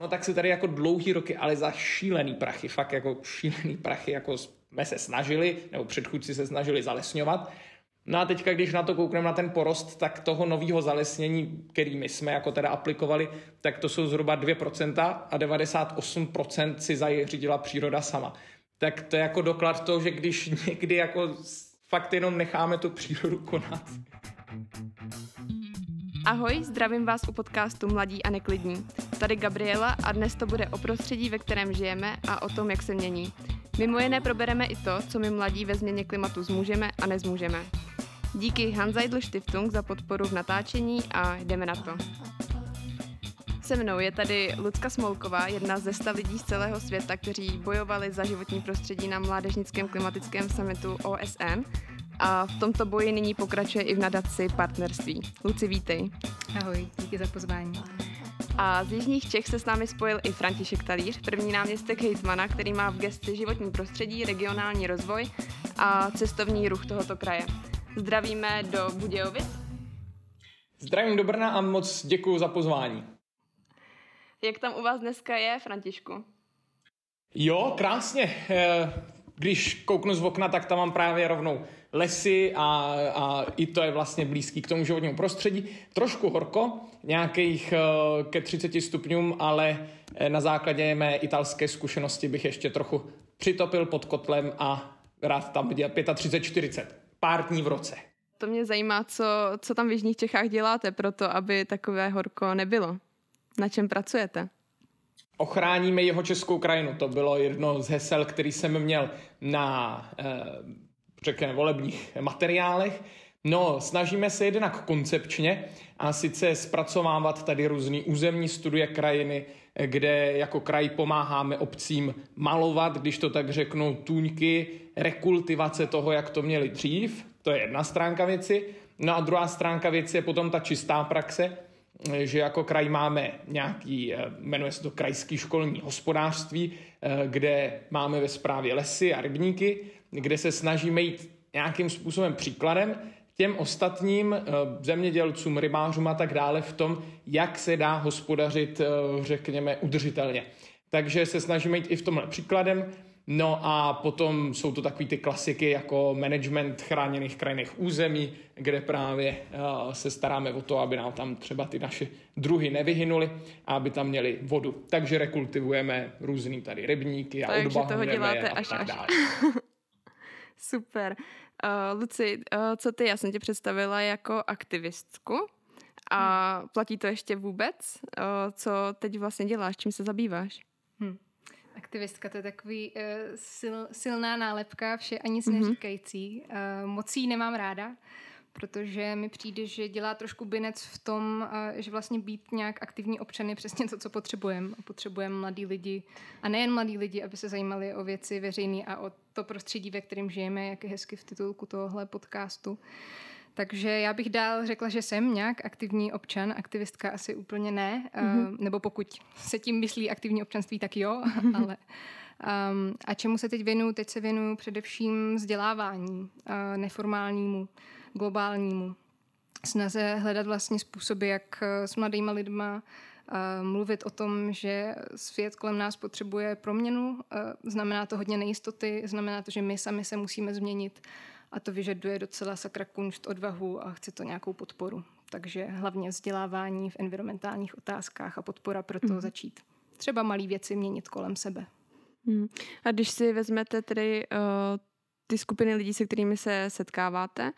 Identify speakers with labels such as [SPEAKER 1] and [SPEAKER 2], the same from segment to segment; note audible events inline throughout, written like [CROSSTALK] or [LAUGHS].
[SPEAKER 1] No tak si tady jako dlouhý roky, ale za šílený prachy, fakt jako šílený prachy, jako jsme se snažili, nebo předchůdci se snažili zalesňovat. No a teďka, když na to koukneme na ten porost, tak toho nového zalesnění, který my jsme jako teda aplikovali, tak to jsou zhruba 2% a 98% si zařídila příroda sama. Tak to je jako doklad toho, že když někdy jako fakt jenom necháme tu přírodu konat.
[SPEAKER 2] Ahoj, zdravím vás u podcastu Mladí a neklidní. Tady Gabriela a dnes to bude o prostředí, ve kterém žijeme a o tom, jak se mění. Mimo jiné probereme i to, co my mladí ve změně klimatu zmůžeme a nezmůžeme. Díky Hansaidl Stiftung za podporu v natáčení a jdeme na to. Se mnou je tady Lucka Smolková, jedna ze sta lidí z celého světa, kteří bojovali za životní prostředí na Mládežnickém klimatickém summitu OSN a v tomto boji nyní pokračuje i v nadaci partnerství. Luci, vítej.
[SPEAKER 3] Ahoj, díky za pozvání.
[SPEAKER 2] A z Jižních Čech se s námi spojil i František Talíř, první náměstek hejtmana, který má v gesti životní prostředí, regionální rozvoj a cestovní ruch tohoto kraje. Zdravíme do Budějovic.
[SPEAKER 1] Zdravím do Brna a moc děkuji za pozvání.
[SPEAKER 2] Jak tam u vás dneska je, Františku?
[SPEAKER 1] Jo, krásně. Když kouknu z okna, tak tam mám právě rovnou lesy a, a i to je vlastně blízký k tomu životnímu prostředí. Trošku horko, nějakých eh, ke 30 stupňům, ale eh, na základě mé italské zkušenosti bych ještě trochu přitopil pod kotlem a rád tam viděl 35-40. Pár dní v roce.
[SPEAKER 2] To mě zajímá, co, co tam v Jižních Čechách děláte pro to, aby takové horko nebylo. Na čem pracujete?
[SPEAKER 1] Ochráníme jeho českou krajinu. To bylo jedno z hesel, který jsem měl na, eh, řekněme, volebních materiálech. No, snažíme se jednak koncepčně a sice zpracovávat tady různý územní studie krajiny, kde jako kraj pomáháme obcím malovat, když to tak řeknu, tůňky, rekultivace toho, jak to měli dřív. To je jedna stránka věci. No a druhá stránka věci je potom ta čistá praxe, že jako kraj máme nějaký, eh, jmenuje se to krajský školní hospodářství, eh, kde máme ve správě lesy a rybníky, kde se snažíme jít nějakým způsobem příkladem těm ostatním eh, zemědělcům, rybářům a tak dále v tom, jak se dá hospodařit, řekněme, udržitelně. Takže se snažíme jít i v tomhle příkladem. No a potom jsou to takové ty klasiky jako management chráněných krajinných území, kde právě uh, se staráme o to, aby nám tam třeba ty naše druhy nevyhynuly a aby tam měli vodu. Takže rekultivujeme různý tady rybníky a Takže
[SPEAKER 2] toho děláte a až tak dále. [LAUGHS] Super. Uh, Luci, uh, co ty? Já jsem tě představila jako aktivistku. A hmm. platí to ještě vůbec? Uh, co teď vlastně děláš? Čím se zabýváš? Hmm.
[SPEAKER 3] Aktivistka, to je takový uh, sil, silná nálepka, vše ani nic mm-hmm. neříkající. Uh, moc jí nemám ráda, protože mi přijde, že dělá trošku binec v tom, uh, že vlastně být nějak aktivní občan je přesně to, co potřebujeme. Potřebujeme mladí lidi a nejen mladí lidi, aby se zajímali o věci veřejné a o to prostředí, ve kterém žijeme, jak je hezky v titulku tohohle podcastu. Uh, takže já bych dál řekla, že jsem nějak aktivní občan, aktivistka asi úplně ne, mm-hmm. nebo pokud se tím myslí aktivní občanství, tak jo, [LAUGHS] ale um, a čemu se teď věnuju? Teď se věnuju především vzdělávání, uh, neformálnímu, globálnímu. Snaze hledat vlastně způsoby, jak eh, s mladýma lidma uh, mluvit o tom, že svět kolem nás potřebuje proměnu. Uh, znamená to hodně nejistoty, znamená to, že my sami se musíme změnit a to vyžaduje docela sakra kunšt, odvahu a chce to nějakou podporu. Takže hlavně vzdělávání v environmentálních otázkách a podpora pro to mm. začít třeba malé věci měnit kolem sebe.
[SPEAKER 2] Mm. A když si vezmete tedy uh, ty skupiny lidí, se kterými se setkáváte,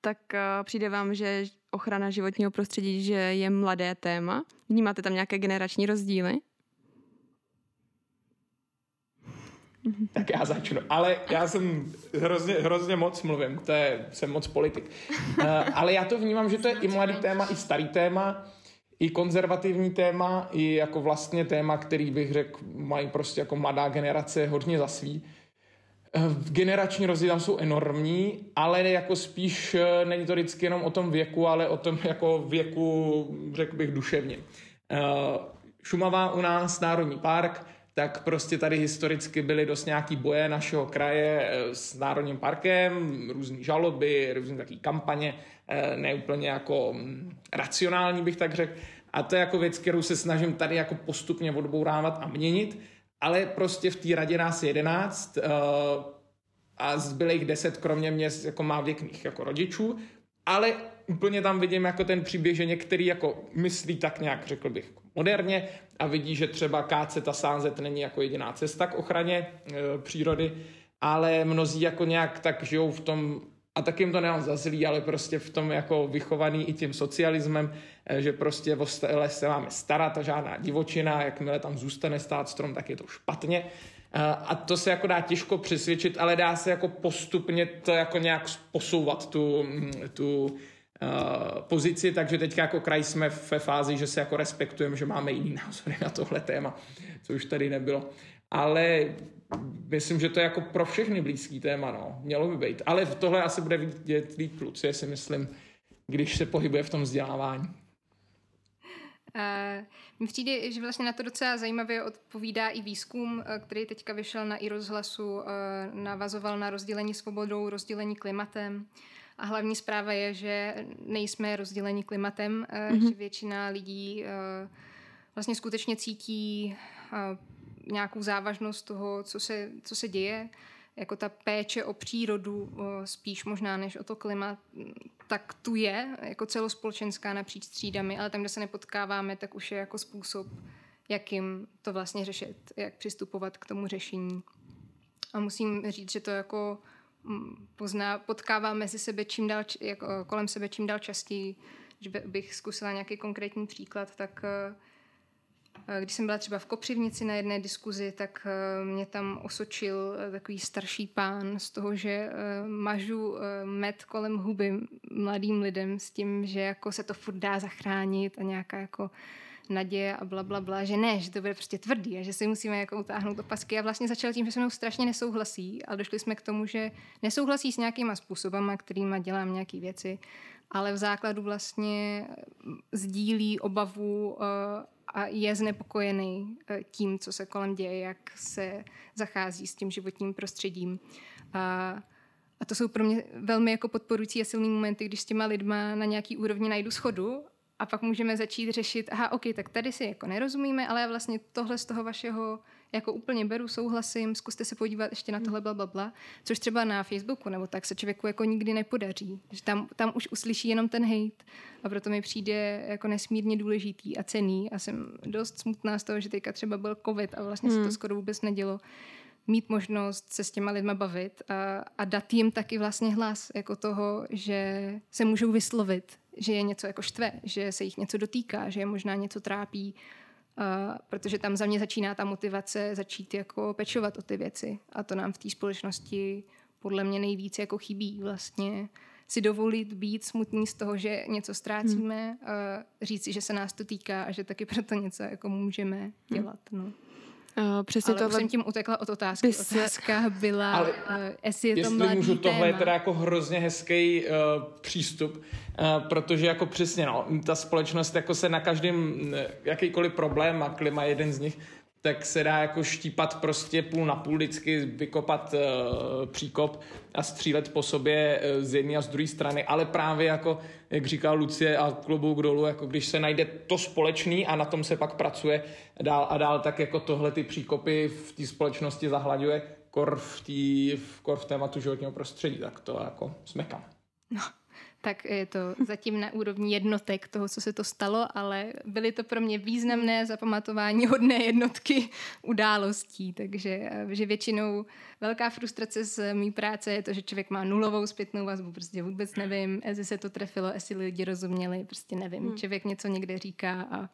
[SPEAKER 2] tak uh, přijde vám, že ochrana životního prostředí, že je mladé téma. Vnímáte tam nějaké generační rozdíly? [LAUGHS]
[SPEAKER 1] tak já začnu. Ale já jsem hrozně, hrozně moc mluvím, to je, jsem moc politik. Uh, ale já to vnímám, že to je i mladý téma, i starý téma, i konzervativní téma, i jako vlastně téma, který bych řekl, mají prostě jako mladá generace hodně za svý. Eh, generační rozdíly tam jsou enormní, ale jako spíš eh, není to vždycky jenom o tom věku, ale o tom jako věku, řekl bych, duševně. Šumavá u nás, Národní park, tak prostě tady historicky byly dost nějaký boje našeho kraje eh, s Národním parkem, různé žaloby, různé takové kampaně, eh, neúplně jako mm, racionální bych tak řekl. A to je jako věc, kterou se snažím tady jako postupně odbourávat a měnit, ale prostě v té radě nás jedenáct uh, a zbylých deset kromě mě jako má věkných jako rodičů, ale úplně tam vidím jako ten příběh, že některý jako myslí tak nějak, řekl bych, moderně a vidí, že třeba kácet a sázet není jako jediná cesta k ochraně e, přírody, ale mnozí jako nějak tak žijou v tom, a tak jim to nemám za zlý, ale prostě v tom jako vychovaný i tím socialismem, e, že prostě o les se máme starat a žádná divočina, jakmile tam zůstane stát strom, tak je to špatně. E, a to se jako dá těžko přesvědčit, ale dá se jako postupně to jako nějak posouvat, tu, tu Uh, pozici, takže teď jako kraj jsme ve fázi, že se jako respektujeme, že máme jiný názory na tohle téma, co už tady nebylo. Ale myslím, že to je jako pro všechny blízký téma, no. Mělo by být. Ale tohle asi bude vidět líp Lucie, si myslím, když se pohybuje v tom vzdělávání.
[SPEAKER 3] Uh, mně přijde, že vlastně na to docela zajímavě odpovídá i výzkum, eh, který teďka vyšel na i rozhlasu, uh, navazoval na rozdělení svobodou, rozdělení klimatem. A hlavní zpráva je, že nejsme rozděleni klimatem, mm-hmm. že většina lidí eh, vlastně skutečně cítí eh, nějakou závažnost toho, co se, co se děje, jako ta péče o přírodu spíš možná než o to klima, tak tu je jako celospolečenská napříč třídami, ale tam, kde se nepotkáváme, tak už je jako způsob, jakým to vlastně řešit, jak přistupovat k tomu řešení. A musím říct, že to jako pozná, potkává mezi sebe čím dál, jako kolem sebe čím dál častěji. Když bych zkusila nějaký konkrétní příklad, tak eh, když jsem byla třeba v Kopřivnici na jedné diskuzi, tak eh, mě tam osočil eh, takový starší pán z toho, že mažu med kolem huby mladým lidem s tím, že jako se to furt dá zachránit a nějaká jako naděje a bla, bla, bla, že ne, že to bude prostě tvrdý a že si musíme jako utáhnout opasky. A vlastně začal tím, že se mnou strašně nesouhlasí, ale došli jsme k tomu, že nesouhlasí s nějakýma způsobama, kterýma dělám nějaké věci, ale v základu vlastně sdílí obavu uh, a je znepokojený uh, tím, co se kolem děje, jak se zachází s tím životním prostředím. A a to jsou pro mě velmi jako podporující a silný momenty, když s těma lidma na nějaký úrovni najdu schodu a pak můžeme začít řešit, aha, ok, tak tady si jako nerozumíme, ale vlastně tohle z toho vašeho jako úplně beru, souhlasím, zkuste se podívat ještě na tohle bla, bla, bla, což třeba na Facebooku nebo tak se člověku jako nikdy nepodaří, že tam, tam už uslyší jenom ten hate a proto mi přijde jako nesmírně důležitý a cený a jsem dost smutná z toho, že teďka třeba byl covid a vlastně hmm. se to hmm. skoro vůbec nedělo, mít možnost se s těma lidma bavit a, a dát jim taky vlastně hlas jako toho, že se můžou vyslovit, že je něco jako štve, že se jich něco dotýká, že je možná něco trápí, uh, protože tam za mě začíná ta motivace začít jako pečovat o ty věci a to nám v té společnosti podle mě nejvíc jako chybí vlastně si dovolit být smutný z toho, že něco ztrácíme, hmm. uh, říci, že se nás to týká a že taky proto něco jako můžeme hmm. dělat. No.
[SPEAKER 2] Uh, přesně
[SPEAKER 3] ale tohle... jsem tím utekla od otázky. Bys... Otázka byla, ale, uh, jestli je to mladý můžu,
[SPEAKER 1] téma. tohle je teda jako hrozně hezký uh, přístup, uh, protože jako přesně, no, ta společnost jako se na každém jakýkoliv problém a klima je jeden z nich, tak se dá jako štípat prostě půl na půl, vždycky vykopat uh, příkop a střílet po sobě uh, z jedné a z druhé strany, ale právě jako, jak říkal Lucie a klobouk dolů, jako když se najde to společný a na tom se pak pracuje dál a dál, tak jako tohle ty příkopy v té společnosti zahlaďuje kor v, tý, v, kor v tématu životního prostředí, tak to jako smekám.
[SPEAKER 3] No, tak je to zatím na úrovni jednotek toho, co se to stalo, ale byly to pro mě významné zapamatování hodné jednotky událostí, takže že většinou velká frustrace z mý práce je to, že člověk má nulovou zpětnou vazbu, prostě vůbec nevím, jestli se to trefilo, jestli lidi rozuměli, prostě nevím. Hmm. Člověk něco někde říká a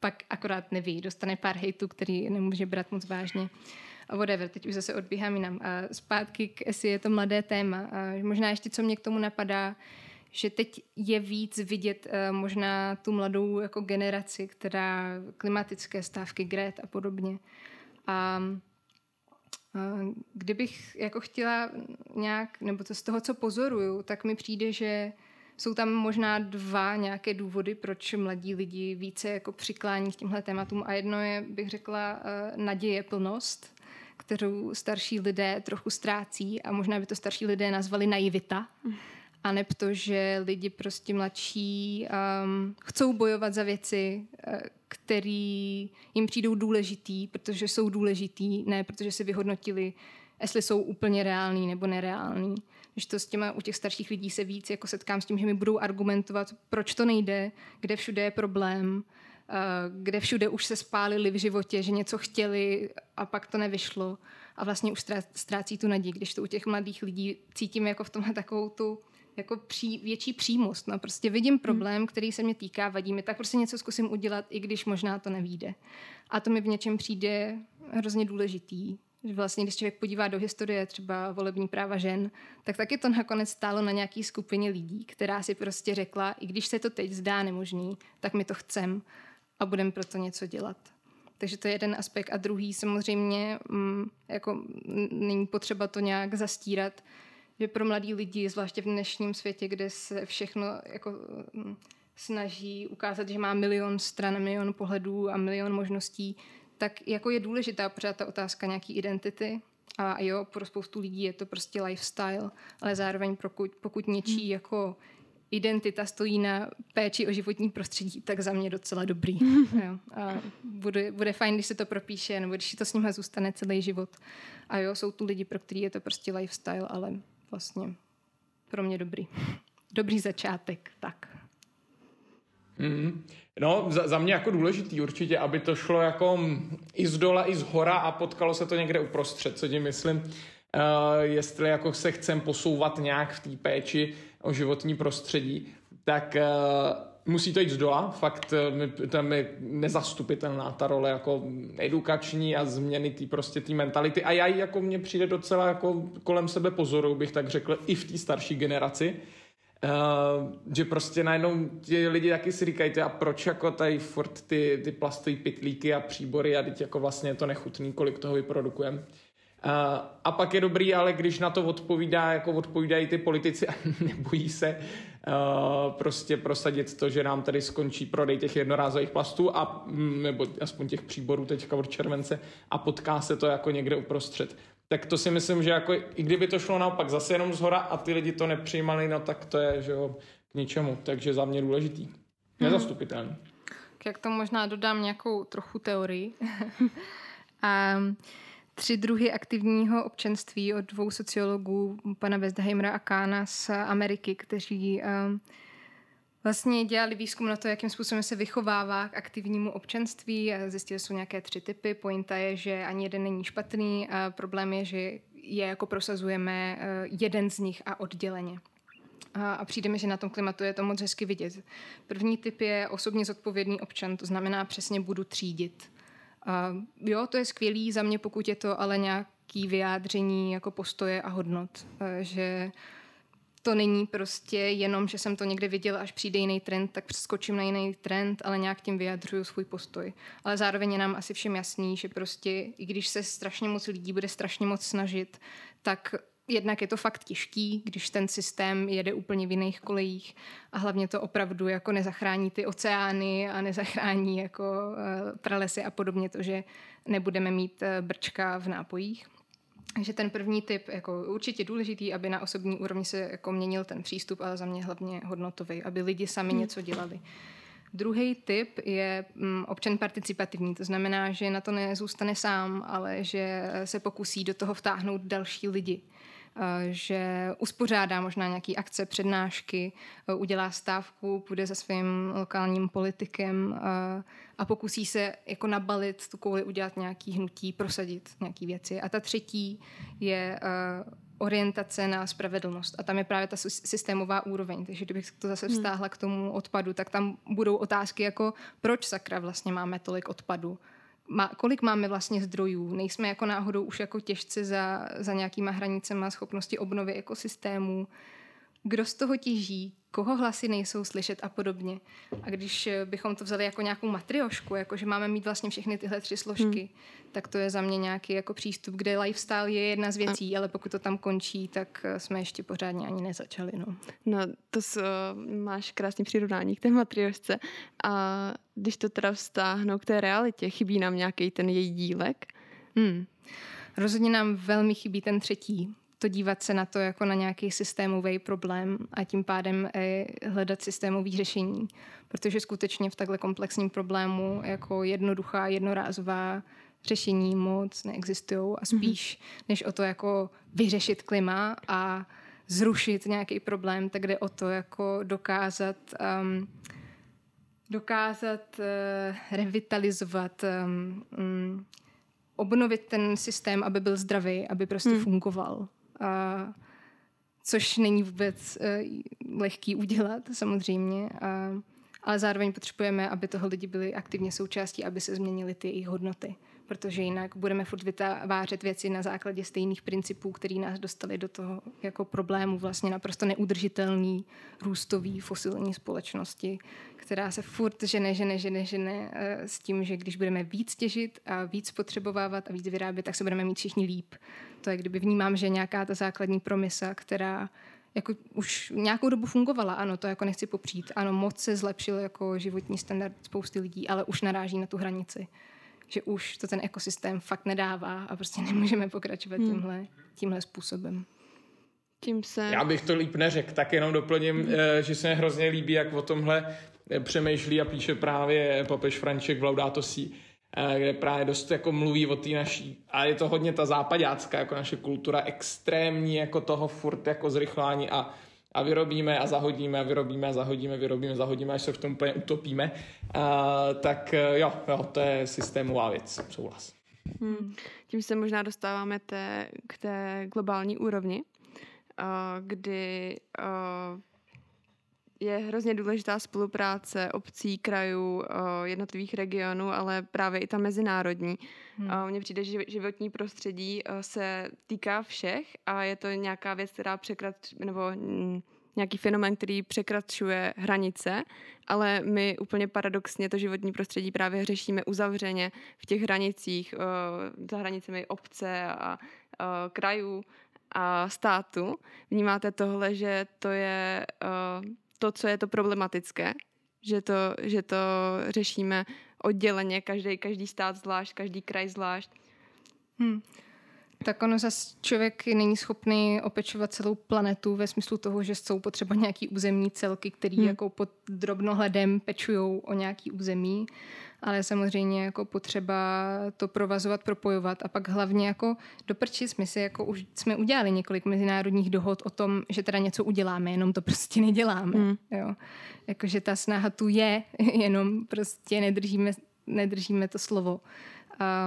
[SPEAKER 3] pak akorát neví, dostane pár hejtů, který nemůže brát moc vážně a whatever, teď už zase odbíhám jinam. A zpátky k jestli je to mladé téma. A možná ještě, co mě k tomu napadá, že teď je víc vidět uh, možná tu mladou jako generaci, která klimatické stávky, Gret a podobně. A uh, kdybych jako chtěla nějak, nebo to z toho, co pozoruju, tak mi přijde, že jsou tam možná dva nějaké důvody, proč mladí lidi více jako přiklání k těmhle tématům. A jedno je, bych řekla, uh, naděje plnost, kterou starší lidé trochu ztrácí a možná by to starší lidé nazvali naivita. a ne to, že lidi prostě mladší um, chcou bojovat za věci, uh, které jim přijdou důležitý, protože jsou důležitý, ne protože si vyhodnotili, jestli jsou úplně reální nebo nereální. Když to s těma u těch starších lidí se víc jako setkám s tím, že mi budou argumentovat, proč to nejde, kde všude je problém, kde všude už se spálili v životě, že něco chtěli a pak to nevyšlo a vlastně už ztrácí tu naději, když to u těch mladých lidí cítím jako v tomhle takovou tu jako pří, větší přímost. No, prostě vidím problém, hmm. který se mě týká, vadí mi, tak prostě něco zkusím udělat, i když možná to nevíde. A to mi v něčem přijde hrozně důležitý. Že vlastně, když člověk podívá do historie třeba volební práva žen, tak taky to nakonec stálo na nějaký skupině lidí, která si prostě řekla, i když se to teď zdá nemožný, tak my to chcem a budeme proto něco dělat. Takže to je jeden aspekt. A druhý samozřejmě, mm, jako není potřeba to nějak zastírat, že pro mladí lidi, zvláště v dnešním světě, kde se všechno jako mm, snaží ukázat, že má milion stran, milion pohledů a milion možností, tak jako je důležitá pořád ta otázka nějaký identity. A jo, pro spoustu lidí je to prostě lifestyle, ale zároveň pokud, pokud něčí hmm. jako identita stojí na péči o životní prostředí, tak za mě docela dobrý. [LAUGHS] jo. A bude, bude fajn, když se to propíše, nebo když to s nimi zůstane celý život. A jo, jsou tu lidi, pro který je to prostě lifestyle, ale vlastně pro mě dobrý. Dobrý začátek, tak.
[SPEAKER 1] Mm. No, za, za mě jako důležitý určitě, aby to šlo jako i z dola, i z hora a potkalo se to někde uprostřed, co tím myslím. Uh, jestli jako se chcem posouvat nějak v té péči o životní prostředí, tak uh, musí to jít z dola, fakt eh, to je nezastupitelná ta role jako edukační a změny té prostě té mentality. A já jako mně přijde docela jako kolem sebe pozoru, bych tak řekl, i v té starší generaci, Uh, že prostě najednou ti lidi taky si říkají, a proč jako tady furt ty, ty plastové pitlíky a příbory a teď jako vlastně je to nechutný, kolik toho vyprodukujeme. Uh, a pak je dobrý, ale když na to odpovídá, jako odpovídají ty politici a [LAUGHS] nebojí se uh, prostě prosadit to, že nám tady skončí prodej těch jednorázových plastů a mm, nebo aspoň těch příborů teďka od července a potká se to jako někde uprostřed tak to si myslím, že jako, i kdyby to šlo naopak zase jenom zhora a ty lidi to nepřijímali, no tak to je, že jo, k ničemu. Takže za mě důležitý. Nezastupitelný. Hmm.
[SPEAKER 3] Jak to možná dodám nějakou trochu teorii. a [LAUGHS] tři druhy aktivního občanství od dvou sociologů, pana Westheimera a Kána z Ameriky, kteří um, vlastně dělali výzkum na to, jakým způsobem se vychovává k aktivnímu občanství zjistili jsou nějaké tři typy. Pointa je, že ani jeden není špatný a problém je, že je jako prosazujeme eh, jeden z nich a odděleně. A, a přijde mi, že na tom klimatu je to moc hezky vidět. První typ je osobně zodpovědný občan, to znamená přesně budu třídit. A jo, to je skvělý za mě, pokud je to ale nějaký vyjádření jako postoje a hodnot, eh, že to není prostě jenom, že jsem to někde viděl, až přijde jiný trend, tak přeskočím na jiný trend, ale nějak tím vyjadřuju svůj postoj. Ale zároveň je nám asi všem jasný, že prostě i když se strašně moc lidí bude strašně moc snažit, tak jednak je to fakt těžký, když ten systém jede úplně v jiných kolejích a hlavně to opravdu jako nezachrání ty oceány a nezachrání jako eh, pralesy a podobně to, že nebudeme mít eh, brčka v nápojích. Takže ten první typ, jako určitě důležitý, aby na osobní úrovni se jako měnil ten přístup, ale za mě hlavně hodnotový, aby lidi sami hmm. něco dělali. Druhý typ je mm, občan participativní, to znamená, že na to nezůstane sám, ale že se pokusí do toho vtáhnout další lidi. Eh, že uspořádá možná nějaký akce, přednášky, eh, udělá stávku, půjde za svým lokálním politikem eh, a pokusí se jako nabalit tu kouli, udělat nějaký hnutí, prosadit nějaké věci. A ta třetí je orientace na spravedlnost. A tam je právě ta systémová úroveň. Takže kdybych to zase hmm. vztáhla k tomu odpadu, tak tam budou otázky jako, proč sakra vlastně máme tolik odpadu? Má, kolik máme vlastně zdrojů. Nejsme jako náhodou už jako těžce za, za nějakýma hranicema schopnosti obnovy ekosystémů. Kdo z toho těží, koho hlasy nejsou slyšet a podobně. A když eh, bychom to vzali jako nějakou matriošku, jako že máme mít vlastně všechny tyhle tři složky, hmm. tak to je za mě nějaký jako přístup, kde lifestyle je jedna z věcí, a... ale pokud to tam končí, tak eh, jsme ještě pořádně ani nezačali. No,
[SPEAKER 2] no to s, máš krásný přirovnání k té matriošce. A když to teda vztáhnou k té realitě, chybí nám nějaký ten její dílek?
[SPEAKER 3] Hmm. Rozhodně nám velmi chybí ten třetí, to dívat se na to jako na nějaký systémový problém a tím pádem hledat systémový řešení. Protože skutečně v takhle komplexním problému jako jednoduchá, jednorázová řešení moc neexistují a mhm. spíš mm-hmm. než o to jako vyřešit klima a zrušit nějaký problém, tak jde o to jako dokázat um, dokázat uh, revitalizovat um, um, obnovit ten systém, aby byl zdravý, aby prostě hmm. fungoval. A, což není vůbec uh, lehký udělat, samozřejmě. A, ale zároveň potřebujeme, aby toho lidi byli aktivně součástí, aby se změnily ty jejich hodnoty protože jinak budeme furt vytvářet věci na základě stejných principů, který nás dostali do toho jako problému vlastně naprosto neudržitelný růstový fosilní společnosti, která se furt žene, žene, žene, žene eh, s tím, že když budeme víc těžit a víc potřebovávat a víc vyrábět, tak se budeme mít všichni líp. To je, kdyby vnímám, že nějaká ta základní promisa, která jako už nějakou dobu fungovala, ano, to jako nechci popřít. Ano, moc se zlepšil jako životní standard spousty lidí, ale už naráží na tu hranici že už to ten ekosystém fakt nedává a prostě nemůžeme pokračovat hmm. tímhle, tímhle způsobem.
[SPEAKER 1] Tím se... Já bych to líp neřekl, tak jenom doplním, hmm. že se mi hrozně líbí, jak o tomhle eh, přemýšlí a píše právě papež Franček v Laudato Si, eh, kde právě dost jako mluví o té naší, a je to hodně ta západácká, jako naše kultura, extrémní jako toho furt jako zrychlání a a vyrobíme a zahodíme a vyrobíme a zahodíme, vyrobíme, zahodíme, až se v tom úplně utopíme, uh, tak eh, jo, jo, to je systémová věc, souhlas.
[SPEAKER 2] Hmm. Tím se možná dostáváme té, k té globální úrovni, kdy je hrozně důležitá spolupráce obcí, krajů, jednotlivých regionů, ale právě i ta mezinárodní. Hmm. Mně přijde, že životní prostředí se týká všech a je to nějaká věc, která překrat, nebo mm, nějaký fenomén, který překračuje hranice, ale my úplně paradoxně to životní prostředí právě řešíme uzavřeně v těch hranicích, za hranicemi obce a krajů a státu. Vnímáte tohle, že to je to, co je to problematické, že to, že to řešíme odděleně, každý, každý stát zvlášť, každý kraj zvlášť.
[SPEAKER 3] Hmm. Tak ono zase člověk není schopný opečovat celou planetu ve smyslu toho, že jsou potřeba nějaký územní celky, které hmm. jako pod drobnohledem pečují o nějaký území ale samozřejmě jako potřeba to provazovat, propojovat a pak hlavně jako doprčit jsme si, jako už jsme udělali několik mezinárodních dohod o tom, že teda něco uděláme, jenom to prostě neděláme. Mm. Jo. Jakože ta snaha tu je, [LAUGHS] jenom prostě nedržíme, nedržíme to slovo.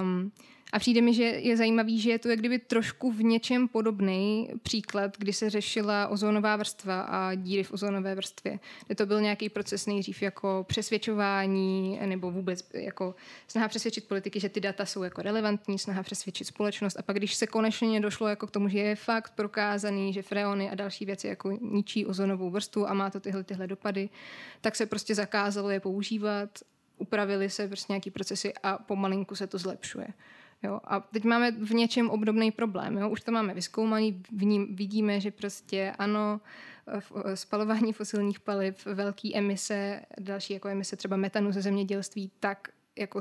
[SPEAKER 3] Um, a přijde mi, že je zajímavý, že je to jak kdyby trošku v něčem podobný příklad, kdy se řešila ozónová vrstva a díry v ozónové vrstvě. Kde to byl nějaký proces nejdřív jako přesvědčování nebo vůbec jako snaha přesvědčit politiky, že ty data jsou jako relevantní, snaha přesvědčit společnost. A pak, když se konečně došlo jako k tomu, že je fakt prokázaný, že freony a další věci jako ničí ozonovou vrstvu a má to tyhle, tyhle dopady, tak se prostě zakázalo je používat upravili se prostě nějaký procesy a pomalinku se to zlepšuje. Jo? A teď máme v něčem obdobný problém. Jo? Už to máme vyskoumaný, v ním vidíme, že prostě ano, spalování fosilních paliv, velké emise, další jako emise třeba metanu ze zemědělství, tak jako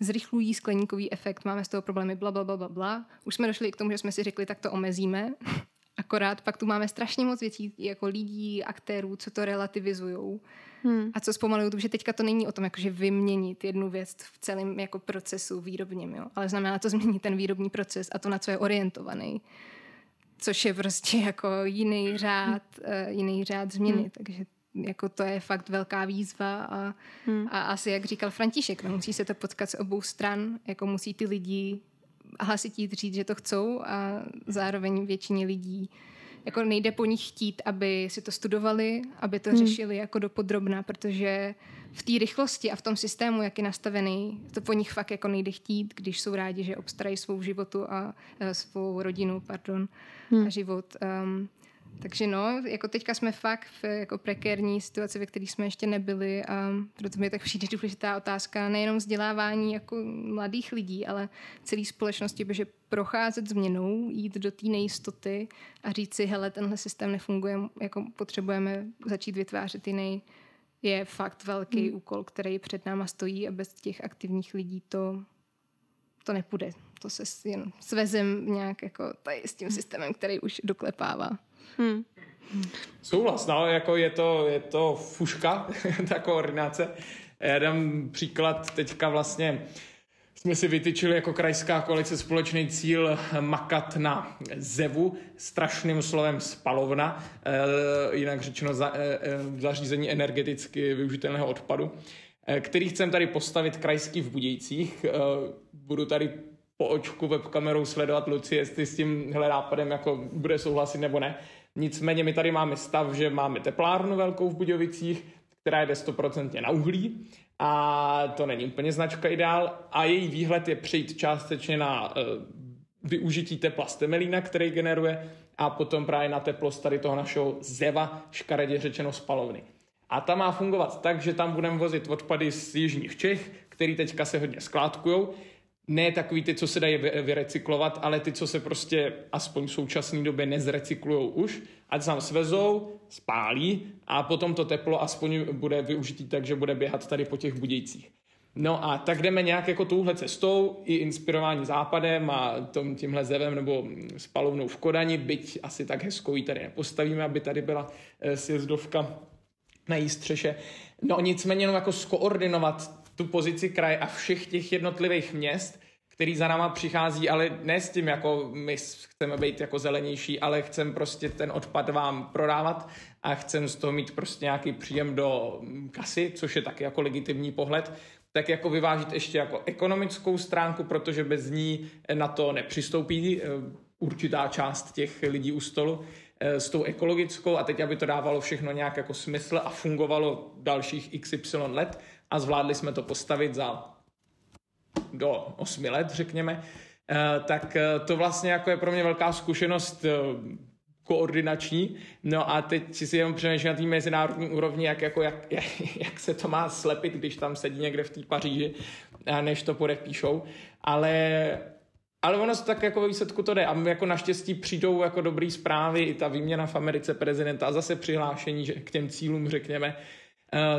[SPEAKER 3] zrychlují skleníkový efekt, máme z toho problémy, bla, bla, bla, bla, bla. Už jsme došli k tomu, že jsme si řekli, tak to omezíme. [LAUGHS] Akorát pak tu máme strašně moc věcí, jako lidí, aktérů, co to relativizují Hmm. A co zpomaluju, že teďka to není o tom, jakože vyměnit jednu věc v celém jako procesu výrobním, jo? ale znamená to [LAUGHS] změnit ten výrobní proces a to, na co je orientovaný. Což je prostě jako jiný řád, hmm. uh, jiný řád změny, hmm. takže jako to je fakt velká výzva a, hmm. a asi, jak říkal František, no, musí se to potkat z obou stran, jako musí ty lidi hlasití říct, že to chcou a zároveň většině lidí jako nejde po nich chtít, aby si to studovali, aby to hmm. řešili jako dopodrobna, protože v té rychlosti a v tom systému, jak je nastavený, to po nich fakt jako nejde chtít, když jsou rádi, že obstarají svou životu a uh, svou rodinu, pardon, hmm. a život. Um, takže no, jako teďka jsme fakt v jako prekérní situaci, ve které jsme ještě nebyli a proto mi tak přijde důležitá otázka nejenom vzdělávání jako mladých lidí, ale celé společnosti, protože procházet změnou, jít do té nejistoty a říct si, hele, tenhle systém nefunguje, jako potřebujeme začít vytvářet jiný, je fakt velký hmm. úkol, který před náma stojí a bez těch aktivních lidí to to nepůjde. To se jen svezem nějak jako tady s tím systémem, který už doklepává. Hmm.
[SPEAKER 1] Souhlas, no, jako je to, je to fuška, [LAUGHS] ta koordinace. Já dám příklad teďka vlastně jsme si vytyčili jako krajská koalice společný cíl makat na zevu, strašným slovem spalovna, eh, jinak řečeno za, eh, eh, zařízení energeticky využitelného odpadu, který chcem tady postavit krajský v Budějcích. Budu tady po očku webkamerou sledovat Luci, jestli s tím nápadem jako bude souhlasit nebo ne. Nicméně my tady máme stav, že máme teplárnu velkou v Budějovicích, která jde 100% na uhlí a to není úplně značka ideál a její výhled je přejít částečně na uh, využití tepla z temelína, který generuje a potom právě na teplost tady toho našeho zeva, škaredě řečeno spalovny. A ta má fungovat tak, že tam budeme vozit odpady z jižních Čech, který teďka se hodně skládkujou. Ne takový ty, co se dají vyrecyklovat, ale ty, co se prostě aspoň v současné době nezrecyklují už ať se tam svezou, spálí a potom to teplo aspoň bude využitý tak, že bude běhat tady po těch budějcích. No a tak jdeme nějak jako touhle cestou, i inspirování západem a tom, tímhle zevem nebo spalovnou v Kodani, byť asi tak hezkou tady nepostavíme, aby tady byla e, sjezdovka na jí střeše. No nicméně jenom jako skoordinovat tu pozici kraje a všech těch jednotlivých měst, který za náma přichází, ale ne s tím, jako my chceme být jako zelenější, ale chcem prostě ten odpad vám prodávat a chcem z toho mít prostě nějaký příjem do kasy, což je taky jako legitimní pohled, tak jako vyvážit ještě jako ekonomickou stránku, protože bez ní na to nepřistoupí eh, určitá část těch lidí u stolu eh, s tou ekologickou. A teď, aby to dávalo všechno nějak jako smysl a fungovalo dalších XY let a zvládli jsme to postavit za do 8 let, řekněme, eh, tak eh, to vlastně jako je pro mě velká zkušenost eh, koordinační. No a teď si jenom přemýšlím na té mezinárodní úrovni, jak, jako, jak, jak, jak, se to má slepit, když tam sedí někde v té Paříži, než to podepíšou. Ale, ale ono se tak jako výsledku to jde. A jako naštěstí přijdou jako dobrý zprávy, i ta výměna v Americe prezidenta a zase přihlášení že, k těm cílům, řekněme,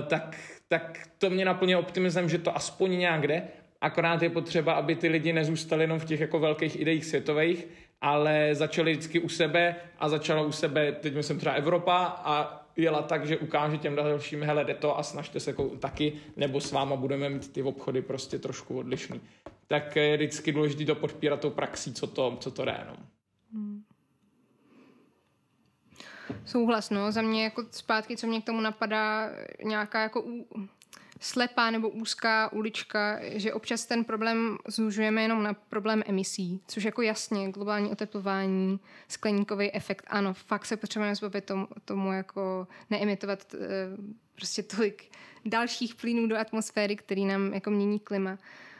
[SPEAKER 1] tak, tak to mě naplně optimismem, že to aspoň nějak jde akorát je potřeba, aby ty lidi nezůstali jenom v těch jako velkých ideích světových, ale začali vždycky u sebe a začala u sebe, teď myslím třeba Evropa a jela tak, že ukáže těm dalším, hele, jde to a snažte se taky, nebo s váma budeme mít ty obchody prostě trošku odlišný. Tak je vždycky důležité to podpírat tou praxí, co to, co to jde. No. Hmm.
[SPEAKER 3] Souhlas, no. Za mě jako zpátky, co mě k tomu napadá, nějaká jako slepá nebo úzká ulička, že občas ten problém zúžujeme jenom na problém emisí, což jako jasně, globální oteplování, skleníkový efekt, ano, fakt se potřebujeme zbavit tomu, tomu jako neemitovat e, prostě tolik dalších plynů do atmosféry, který nám jako mění klima.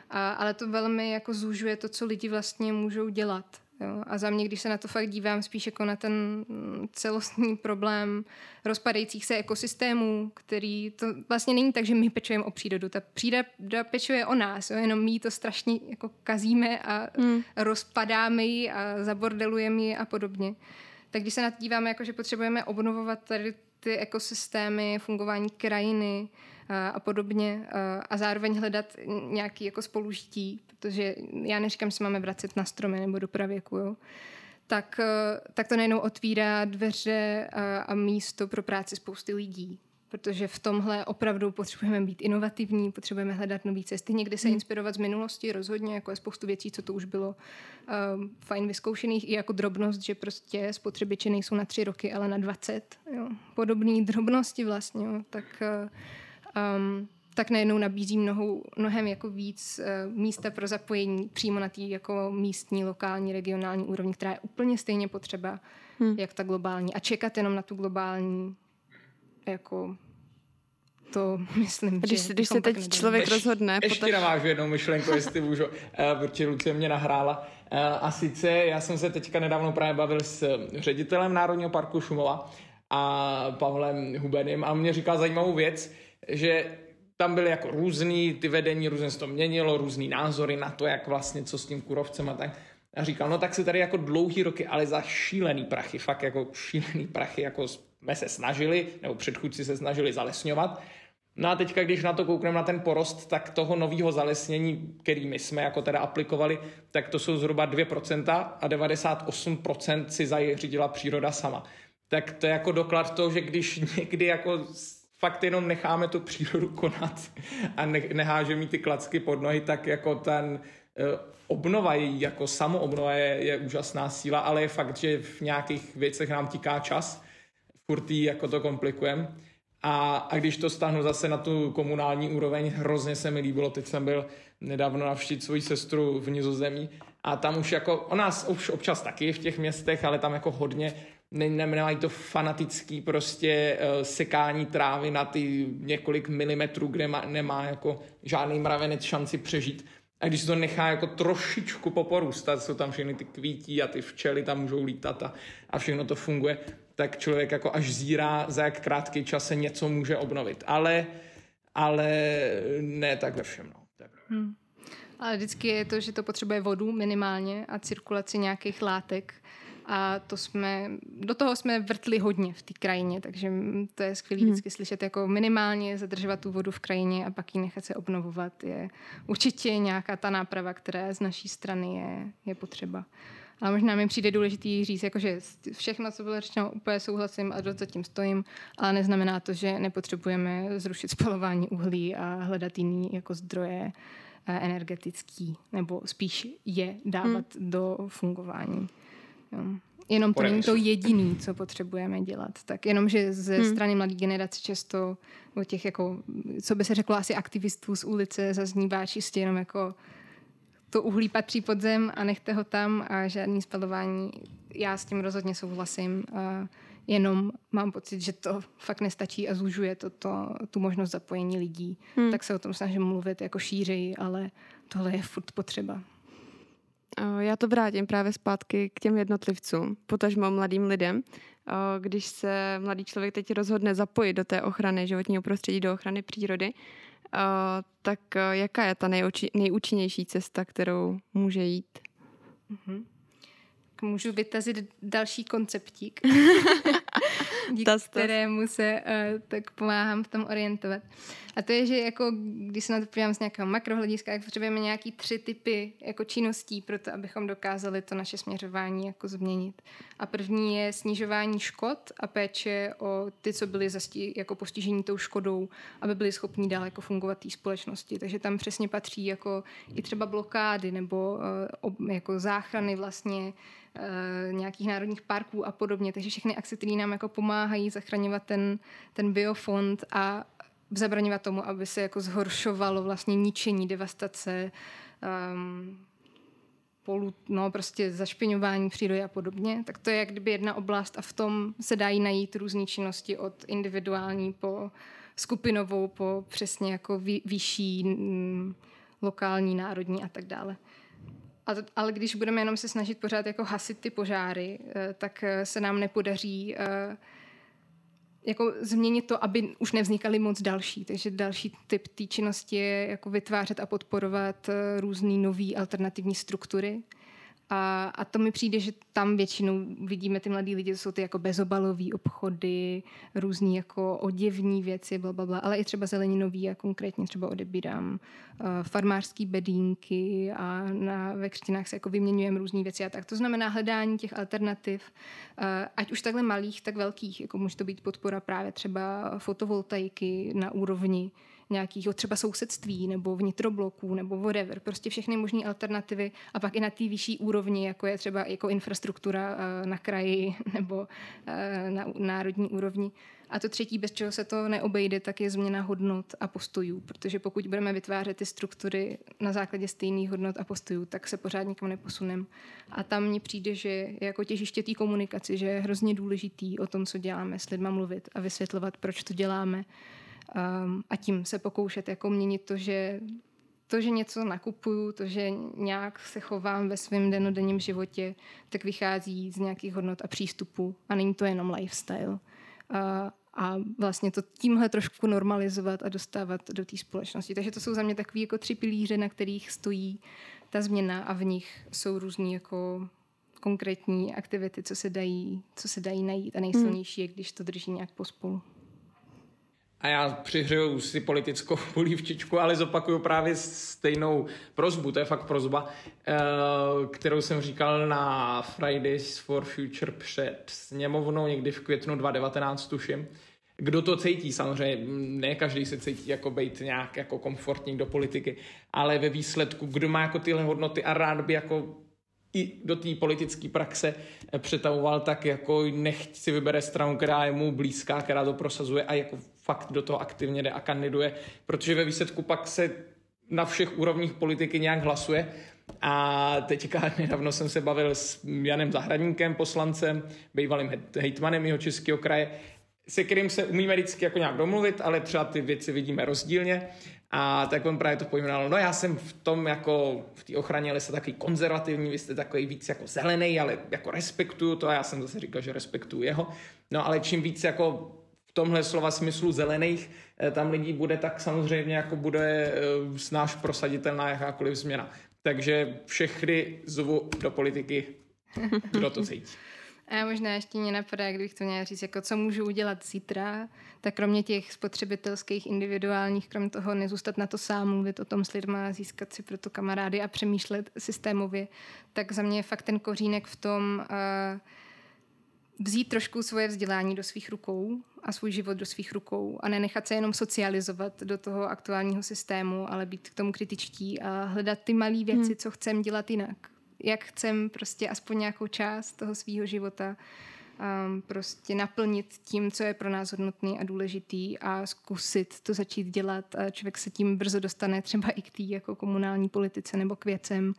[SPEAKER 3] A, ale to velmi jako zúžuje to, co lidi vlastně můžou dělat. Jo? A za mě, když se na to fakt dívám spíš jako na ten mm, celostní problém rozpadajících se ekosystémů, který to vlastně není tak, že my pečujeme o přírodu. Ta příroda pečuje o nás, jo? jenom my to strašně jako kazíme a mm. rozpadáme ji a zabordelujeme ji a podobně. Tak když se na to díváme, jako že potřebujeme obnovovat tady ty ekosystémy, fungování krajiny, a podobně a zároveň hledat nějaký jako spolužití, protože já neříkám, že se máme vracet na stromy nebo do pravěku, jo, tak, tak to najednou otvírá dveře a, a místo pro práci spousty lidí protože v tomhle opravdu potřebujeme být inovativní, potřebujeme hledat nové cesty, někdy se hmm. inspirovat z minulosti, rozhodně, jako je spoustu věcí, co to už bylo uh, fajn vyzkoušených, i jako drobnost, že prostě spotřebiče nejsou na tři roky, ale na dvacet. Jo. Podobné drobnosti vlastně, jo. tak uh, um, tak najednou nabízí mnohou, mnohem jako víc uh, místa pro zapojení přímo na té jako místní, lokální, regionální úrovni, která je úplně stejně potřeba, hmm. jak ta globální. A čekat jenom na tu globální jako to [LAUGHS] myslím,
[SPEAKER 2] když,
[SPEAKER 3] že...
[SPEAKER 2] Když se teď člověk rozhodne...
[SPEAKER 1] Ještě potom... navážu jednou [LAUGHS] myšlenku, jestli můžu, uh, protože Lucie mě nahrála. Uh, a sice já jsem se teďka nedávno právě bavil s ředitelem Národního parku Šumova a Pavlem Hubenem a mě říkal zajímavou věc, že tam byly jako různý, ty vedení různě se to měnilo, různý názory na to, jak vlastně, co s tím kurovcem a tak. A říkal, no tak se tady jako dlouhý roky, ale za šílený prachy, fakt jako šílený prachy, jako jsme se snažili, nebo předchůdci se snažili zalesňovat. No a teďka, když na to koukneme na ten porost, tak toho nového zalesnění, který my jsme jako teda aplikovali, tak to jsou zhruba 2% a 98% si zařídila příroda sama. Tak to je jako doklad toho, že když někdy jako fakt jenom necháme tu přírodu [LAUGHS] konat a nehážeme ty klacky pod nohy, tak jako ten eh, obnova její, jako samoobnova je, je úžasná síla, ale je fakt, že v nějakých věcech nám tiká čas, furt jako to komplikujeme. A, a když to stáhnu zase na tu komunální úroveň, hrozně se mi líbilo, teď jsem byl nedávno navštít svoji sestru v Nizozemí a tam už jako, o nás už občas taky v těch městech, ale tam jako hodně ne, nemají to fanatický prostě uh, sekání trávy na ty několik milimetrů, kde má, nemá jako žádný mravenec šanci přežít. A když se to nechá jako trošičku poporůstat, jsou tam všechny ty kvítí a ty včely tam můžou lítat a, a všechno to funguje, tak člověk jako až zírá, za jak krátký čas se něco může obnovit. Ale, ale ne tak ve všem. No. Hmm.
[SPEAKER 3] Ale vždycky je to, že to potřebuje vodu minimálně a cirkulaci nějakých látek. A to jsme, do toho jsme vrtli hodně v té krajině, takže to je skvělé hmm. vždycky slyšet, jako minimálně zadržovat tu vodu v krajině a pak ji nechat se obnovovat je určitě nějaká ta náprava, která z naší strany je, je potřeba. Ale možná mi přijde důležitý říct, jakože všechno, co bylo řečeno, úplně souhlasím a za tím stojím, ale neznamená to, že nepotřebujeme zrušit spalování uhlí a hledat jiný jako zdroje eh, energetický, nebo spíš je dávat hmm. do fungování. Jo. Jenom to není to jediný, co potřebujeme dělat. Tak jenom, že ze hmm. strany mladé generace často o těch, jako, co by se řeklo asi aktivistů z ulice, zaznívá čistě jenom jako to uhlí patří pod zem a nechte ho tam a žádný spalování. Já s tím rozhodně souhlasím. A jenom mám pocit, že to fakt nestačí a zužuje to, to tu možnost zapojení lidí. Hmm. Tak se o tom snažím mluvit jako šířeji, ale tohle je furt potřeba.
[SPEAKER 2] Já to vrátím právě zpátky k těm jednotlivcům, potažmo mladým lidem. Když se mladý člověk teď rozhodne zapojit do té ochrany životního prostředí, do ochrany přírody, tak jaká je ta nejuči, nejúčinnější cesta, kterou může jít? Mm-hmm.
[SPEAKER 3] Můžu vytazit další konceptík, [LAUGHS] díky kterému se uh, tak pomáhám v tom orientovat. A to je, že jako, když se na to podívám z nějakého makrohlediska, jak potřebujeme nějaký tři typy jako činností pro to, abychom dokázali to naše směřování jako změnit. A první je snižování škod a péče o ty, co byli zasti, jako postižení tou škodou, aby byli schopni dál jako fungovat té společnosti. Takže tam přesně patří jako i třeba blokády nebo uh, jako záchrany vlastně uh, nějakých národních parků a podobně. Takže všechny akce, které nám jako pomáhají zachraňovat ten, ten biofond a zabraňovat tomu, aby se jako zhoršovalo vlastně ničení, devastace, um, polu, no prostě zašpiňování přírody a podobně, tak to je jak kdyby jedna oblast a v tom se dají najít různé činnosti od individuální po skupinovou, po přesně jako vý, vyšší, mm, lokální, národní a tak dále. A, ale když budeme jenom se snažit pořád jako hasit ty požáry, eh, tak eh, se nám nepodaří uh, jako změnit to, aby už nevznikaly moc další. Takže další typ té činnosti je jako vytvářet a podporovat eh, různé nové alternativní struktury, a, a to mi přijde, že tam většinou vidíme ty mladí lidi, to jsou ty jako bezobalové obchody, různý jako oděvní věci, bla, bla, bla, ale i třeba zeleninový a konkrétně třeba odebírám uh, farmářský bedínky a na, ve křtinách se jako vyměňujeme různé věci a tak. To znamená hledání těch alternativ, uh, ať už takhle malých, tak velkých, jako může to být podpora právě třeba fotovoltaiky na úrovni nějakého třeba sousedství nebo vnitrobloků nebo whatever, prostě všechny možné alternativy a pak i na té vyšší úrovni, jako je třeba jako infrastruktura eh, na kraji [LAUGHS] nebo eh, na národní úrovni. A to třetí, bez čeho se to neobejde, tak je změna hodnot a postojů, protože pokud budeme vytvářet ty struktury na základě stejných hodnot a postojů, tak se pořád nikam neposuneme. A tam mně přijde, že jako těžiště té komunikaci, že je hrozně důležitý o tom, co děláme, s lidma mluvit a vysvětlovat, proč to děláme um, a tím se pokoušet jako měnit to, že to, že něco nakupuju, to, že nějak se chovám ve svém denodenním životě, tak vychází z nějakých hodnot a přístupů a není to jenom lifestyle. A, a vlastně to tímhle trošku normalizovat a dostávat do té společnosti. Takže to jsou za mě takové jako tři pilíře, na kterých stojí ta změna a v nich jsou různý jako konkrétní aktivity, co se dají, co se dají najít a nejsilnější je, když to drží nějak pospolu.
[SPEAKER 1] A já přihřeju si politickou [LAUGHS] polívčičku, ale zopakuju právě stejnou prozbu, to je fakt prozba, eh, kterou jsem říkal na Fridays for Future před sněmovnou někdy v květnu 2019, tuším. Kdo to cítí, samozřejmě, ne každý se cítí jako být nějak jako komfortní do politiky, ale ve výsledku, kdo má jako tyhle hodnoty a rád by jako i do té politické praxe přetavoval, tak jako nechť si vybere stranu, která je mu blízká, která to prosazuje a jako fakt do toho aktivně jde a kandiduje, protože ve výsledku pak se na všech úrovních politiky nějak hlasuje. A teďka [LAUGHS] nedávno jsem se bavil s Janem Zahradníkem, poslancem, bývalým hejtmanem jeho českého kraje, se kterým se umíme vždycky jako nějak domluvit, ale třeba ty věci vidíme rozdílně. A tak on právě to pojmenoval, no já jsem v tom jako v té ochraně lesa takový konzervativní, vy jste takový víc jako zelený, ale jako respektuju to a já jsem zase říkal, že respektuju jeho. No ale čím víc jako v tomhle slova smyslu zelených eh, tam lidí bude, tak samozřejmě jako bude eh, snáš prosaditelná jakákoliv změna. Takže všechny zvu do politiky, kdo to cítí.
[SPEAKER 3] A možná ještě mě napadá, kdybych to měla říct, jako co můžu udělat zítra, tak kromě těch spotřebitelských, individuálních, kromě toho nezůstat na to sám, mluvit o tom s lidma, získat si pro to kamarády a přemýšlet systémově, tak za mě je fakt ten kořínek v tom uh, vzít trošku svoje vzdělání do svých rukou a svůj život do svých rukou a nenechat se jenom socializovat do toho aktuálního systému, ale být k tomu kritičtí a hledat ty malé věci, hmm. co chcem dělat jinak jak chcem prostě aspoň nějakou část toho svého života um, prostě naplnit tím, co je pro nás hodnotný a důležitý a zkusit to začít dělat. A člověk se tím brzo dostane třeba i k té jako komunální politice nebo k věcem.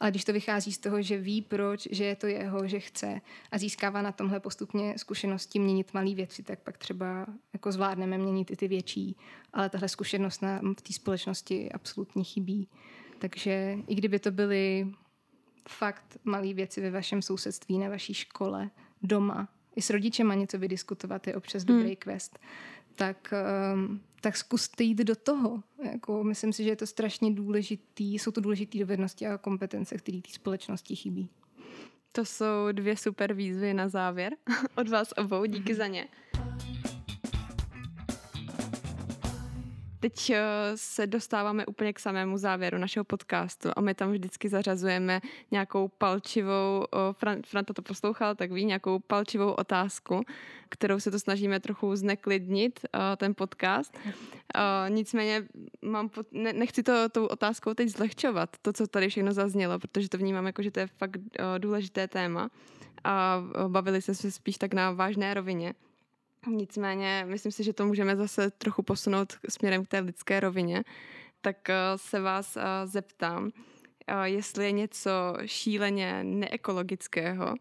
[SPEAKER 3] Ale když to vychází z toho, že ví proč, že je to jeho, že chce a získává na tomhle postupně zkušenosti měnit malé věci, tak pak třeba jako zvládneme měnit i ty větší. Ale tahle zkušenost na, v té společnosti absolutně chybí. Takže i kdyby to byly fakt malé věci ve vašem sousedství, na vaší škole, doma, i s rodičema něco vydiskutovat je občas hmm. dobrý quest, tak, um, tak zkuste jít do toho. Jako, myslím si, že je to strašně důležitý, jsou to důležité dovednosti a kompetence, které té společnosti chybí.
[SPEAKER 2] To jsou dvě super výzvy na závěr [LAUGHS] od vás obou. Díky za ně. Teď eh, se dostáváme úplně k samému závěru našeho podcastu a my tam vždycky zařazujeme nějakou palčivou, Fran, Franta to poslouchal, tak ví, nějakou palčivou otázku, kterou se to snažíme trochu zneklidnit, eh, ten podcast. Eh, nicméně mám, ne, nechci to tou otázkou teď zlehčovat, to, co tady všechno zaznělo, protože to vnímám jako, že to je fakt důležité téma a bavili se spíš tak na vážné rovině. Nicméně myslím si, že to můžeme zase trochu posunout směrem k té lidské rovině. Tak eh, se vás eh, zeptám, eh, jestli je něco šíleně neekologického,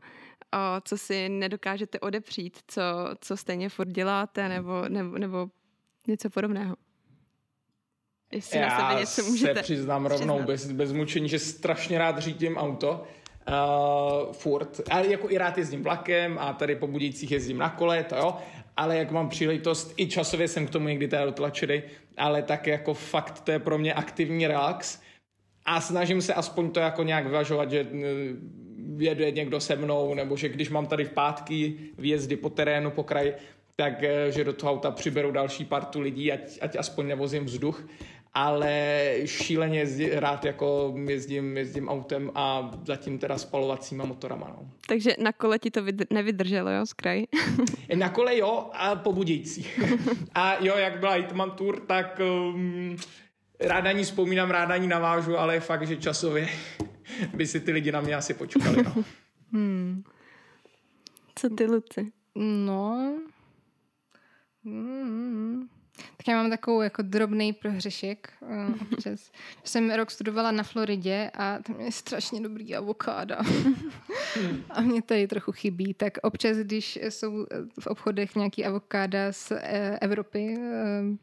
[SPEAKER 2] co si nedokážete odepřít, co, co stejně furt děláte, nebo, nebo, nebo něco podobného.
[SPEAKER 1] Jestli Já na sebe něco můžete se přiznám rovnou přiznat. bez, bez mučení, že strašně rád řídím auto uh, furt. Ale jako i rád jezdím vlakem a tady po Budících jezdím na kole, to jo. Ale jak mám příležitost, i časově jsem k tomu někdy teda dotlačený, ale tak jako fakt to je pro mě aktivní relax. A snažím se aspoň to jako nějak vyvažovat, že uh, jede někdo se mnou, nebo že když mám tady v pátky výjezdy po terénu, po kraji, tak uh, že do toho auta přiberu další partu lidí, ať, ať aspoň nevozím vzduch ale šíleně jezdí, rád jako jezdím, jezdím autem a zatím teda spalovacíma motorama. No.
[SPEAKER 2] Takže na kole ti to nevydrželo, jo, z kraj? [LAUGHS]
[SPEAKER 1] na kole jo, a po Budějcích. a jo, jak byla Hitman Tour, tak um, ráda ní vzpomínám, ráda ní navážu, ale je fakt, že časově by si ty lidi na mě asi počkali. No. [LAUGHS] Hmm.
[SPEAKER 2] Co ty, Luci?
[SPEAKER 3] No... Hmm. Tak já mám takovou jako drobný prohřešek uh, občas. jsem rok studovala na Floridě a tam je strašně dobrý avokáda. [LAUGHS] a mě tady trochu chybí. Tak občas, když jsou v obchodech nějaký avokáda z eh, Evropy, uh,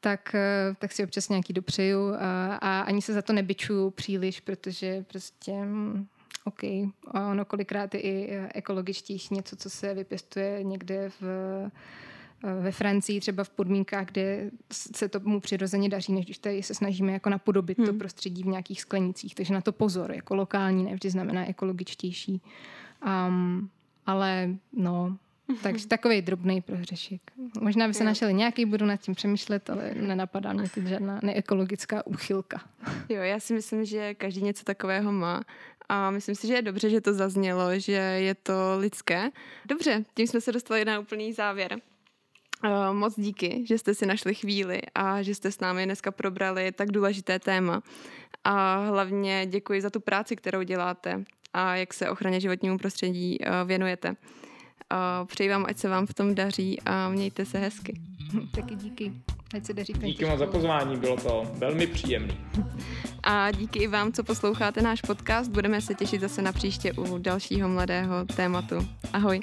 [SPEAKER 3] tak, tak si občas nějaký dopřeju a, a ani se za to nebyčuju příliš, protože prostě hm, OK. A ono kolikrát je i ekologičtější něco, co se vypěstuje někde v Eh, ve Francii třeba v podmínkách, kde se tomu přirozeně daří, než když tady se snažíme jako napodobit hmm. to prostředí v nějakých sklenicích. Takže na to pozor, jako lokální nevždy znamená ekologičtější. Um, ale no, [LAUGHS] Takže takový drobný prohřešek. Možná by se našel nějaký, budu nad tím přemýšlet, ale nenapadá mě teď žádná neekologická úchylka. [LAUGHS]
[SPEAKER 2] Jo, já si myslím, že každý něco takového má a myslím si, že je dobře, že to zaznělo, že je to lidské. Dobře, tím jsme se dostali na úplný závěr. Uh, moc díky, že jste si našli chvíli a že jste s námi dneska probrali tak důležité téma. A hlavně děkuji za tu práci, kterou děláte a jak se ochraně životnímu prostředí uh, věnujete. Uh, přeji vám, ať se vám v tom daří a mějte se hezky. [LAUGHS]
[SPEAKER 3] Taky díky. Ať se daří.
[SPEAKER 1] Díky moc za pozvání, bylo to velmi příjemné.
[SPEAKER 2] A díky i vám, co posloucháte náš podcast. Budeme se těšit zase na příště u dalšího mladého tématu. Ahoj.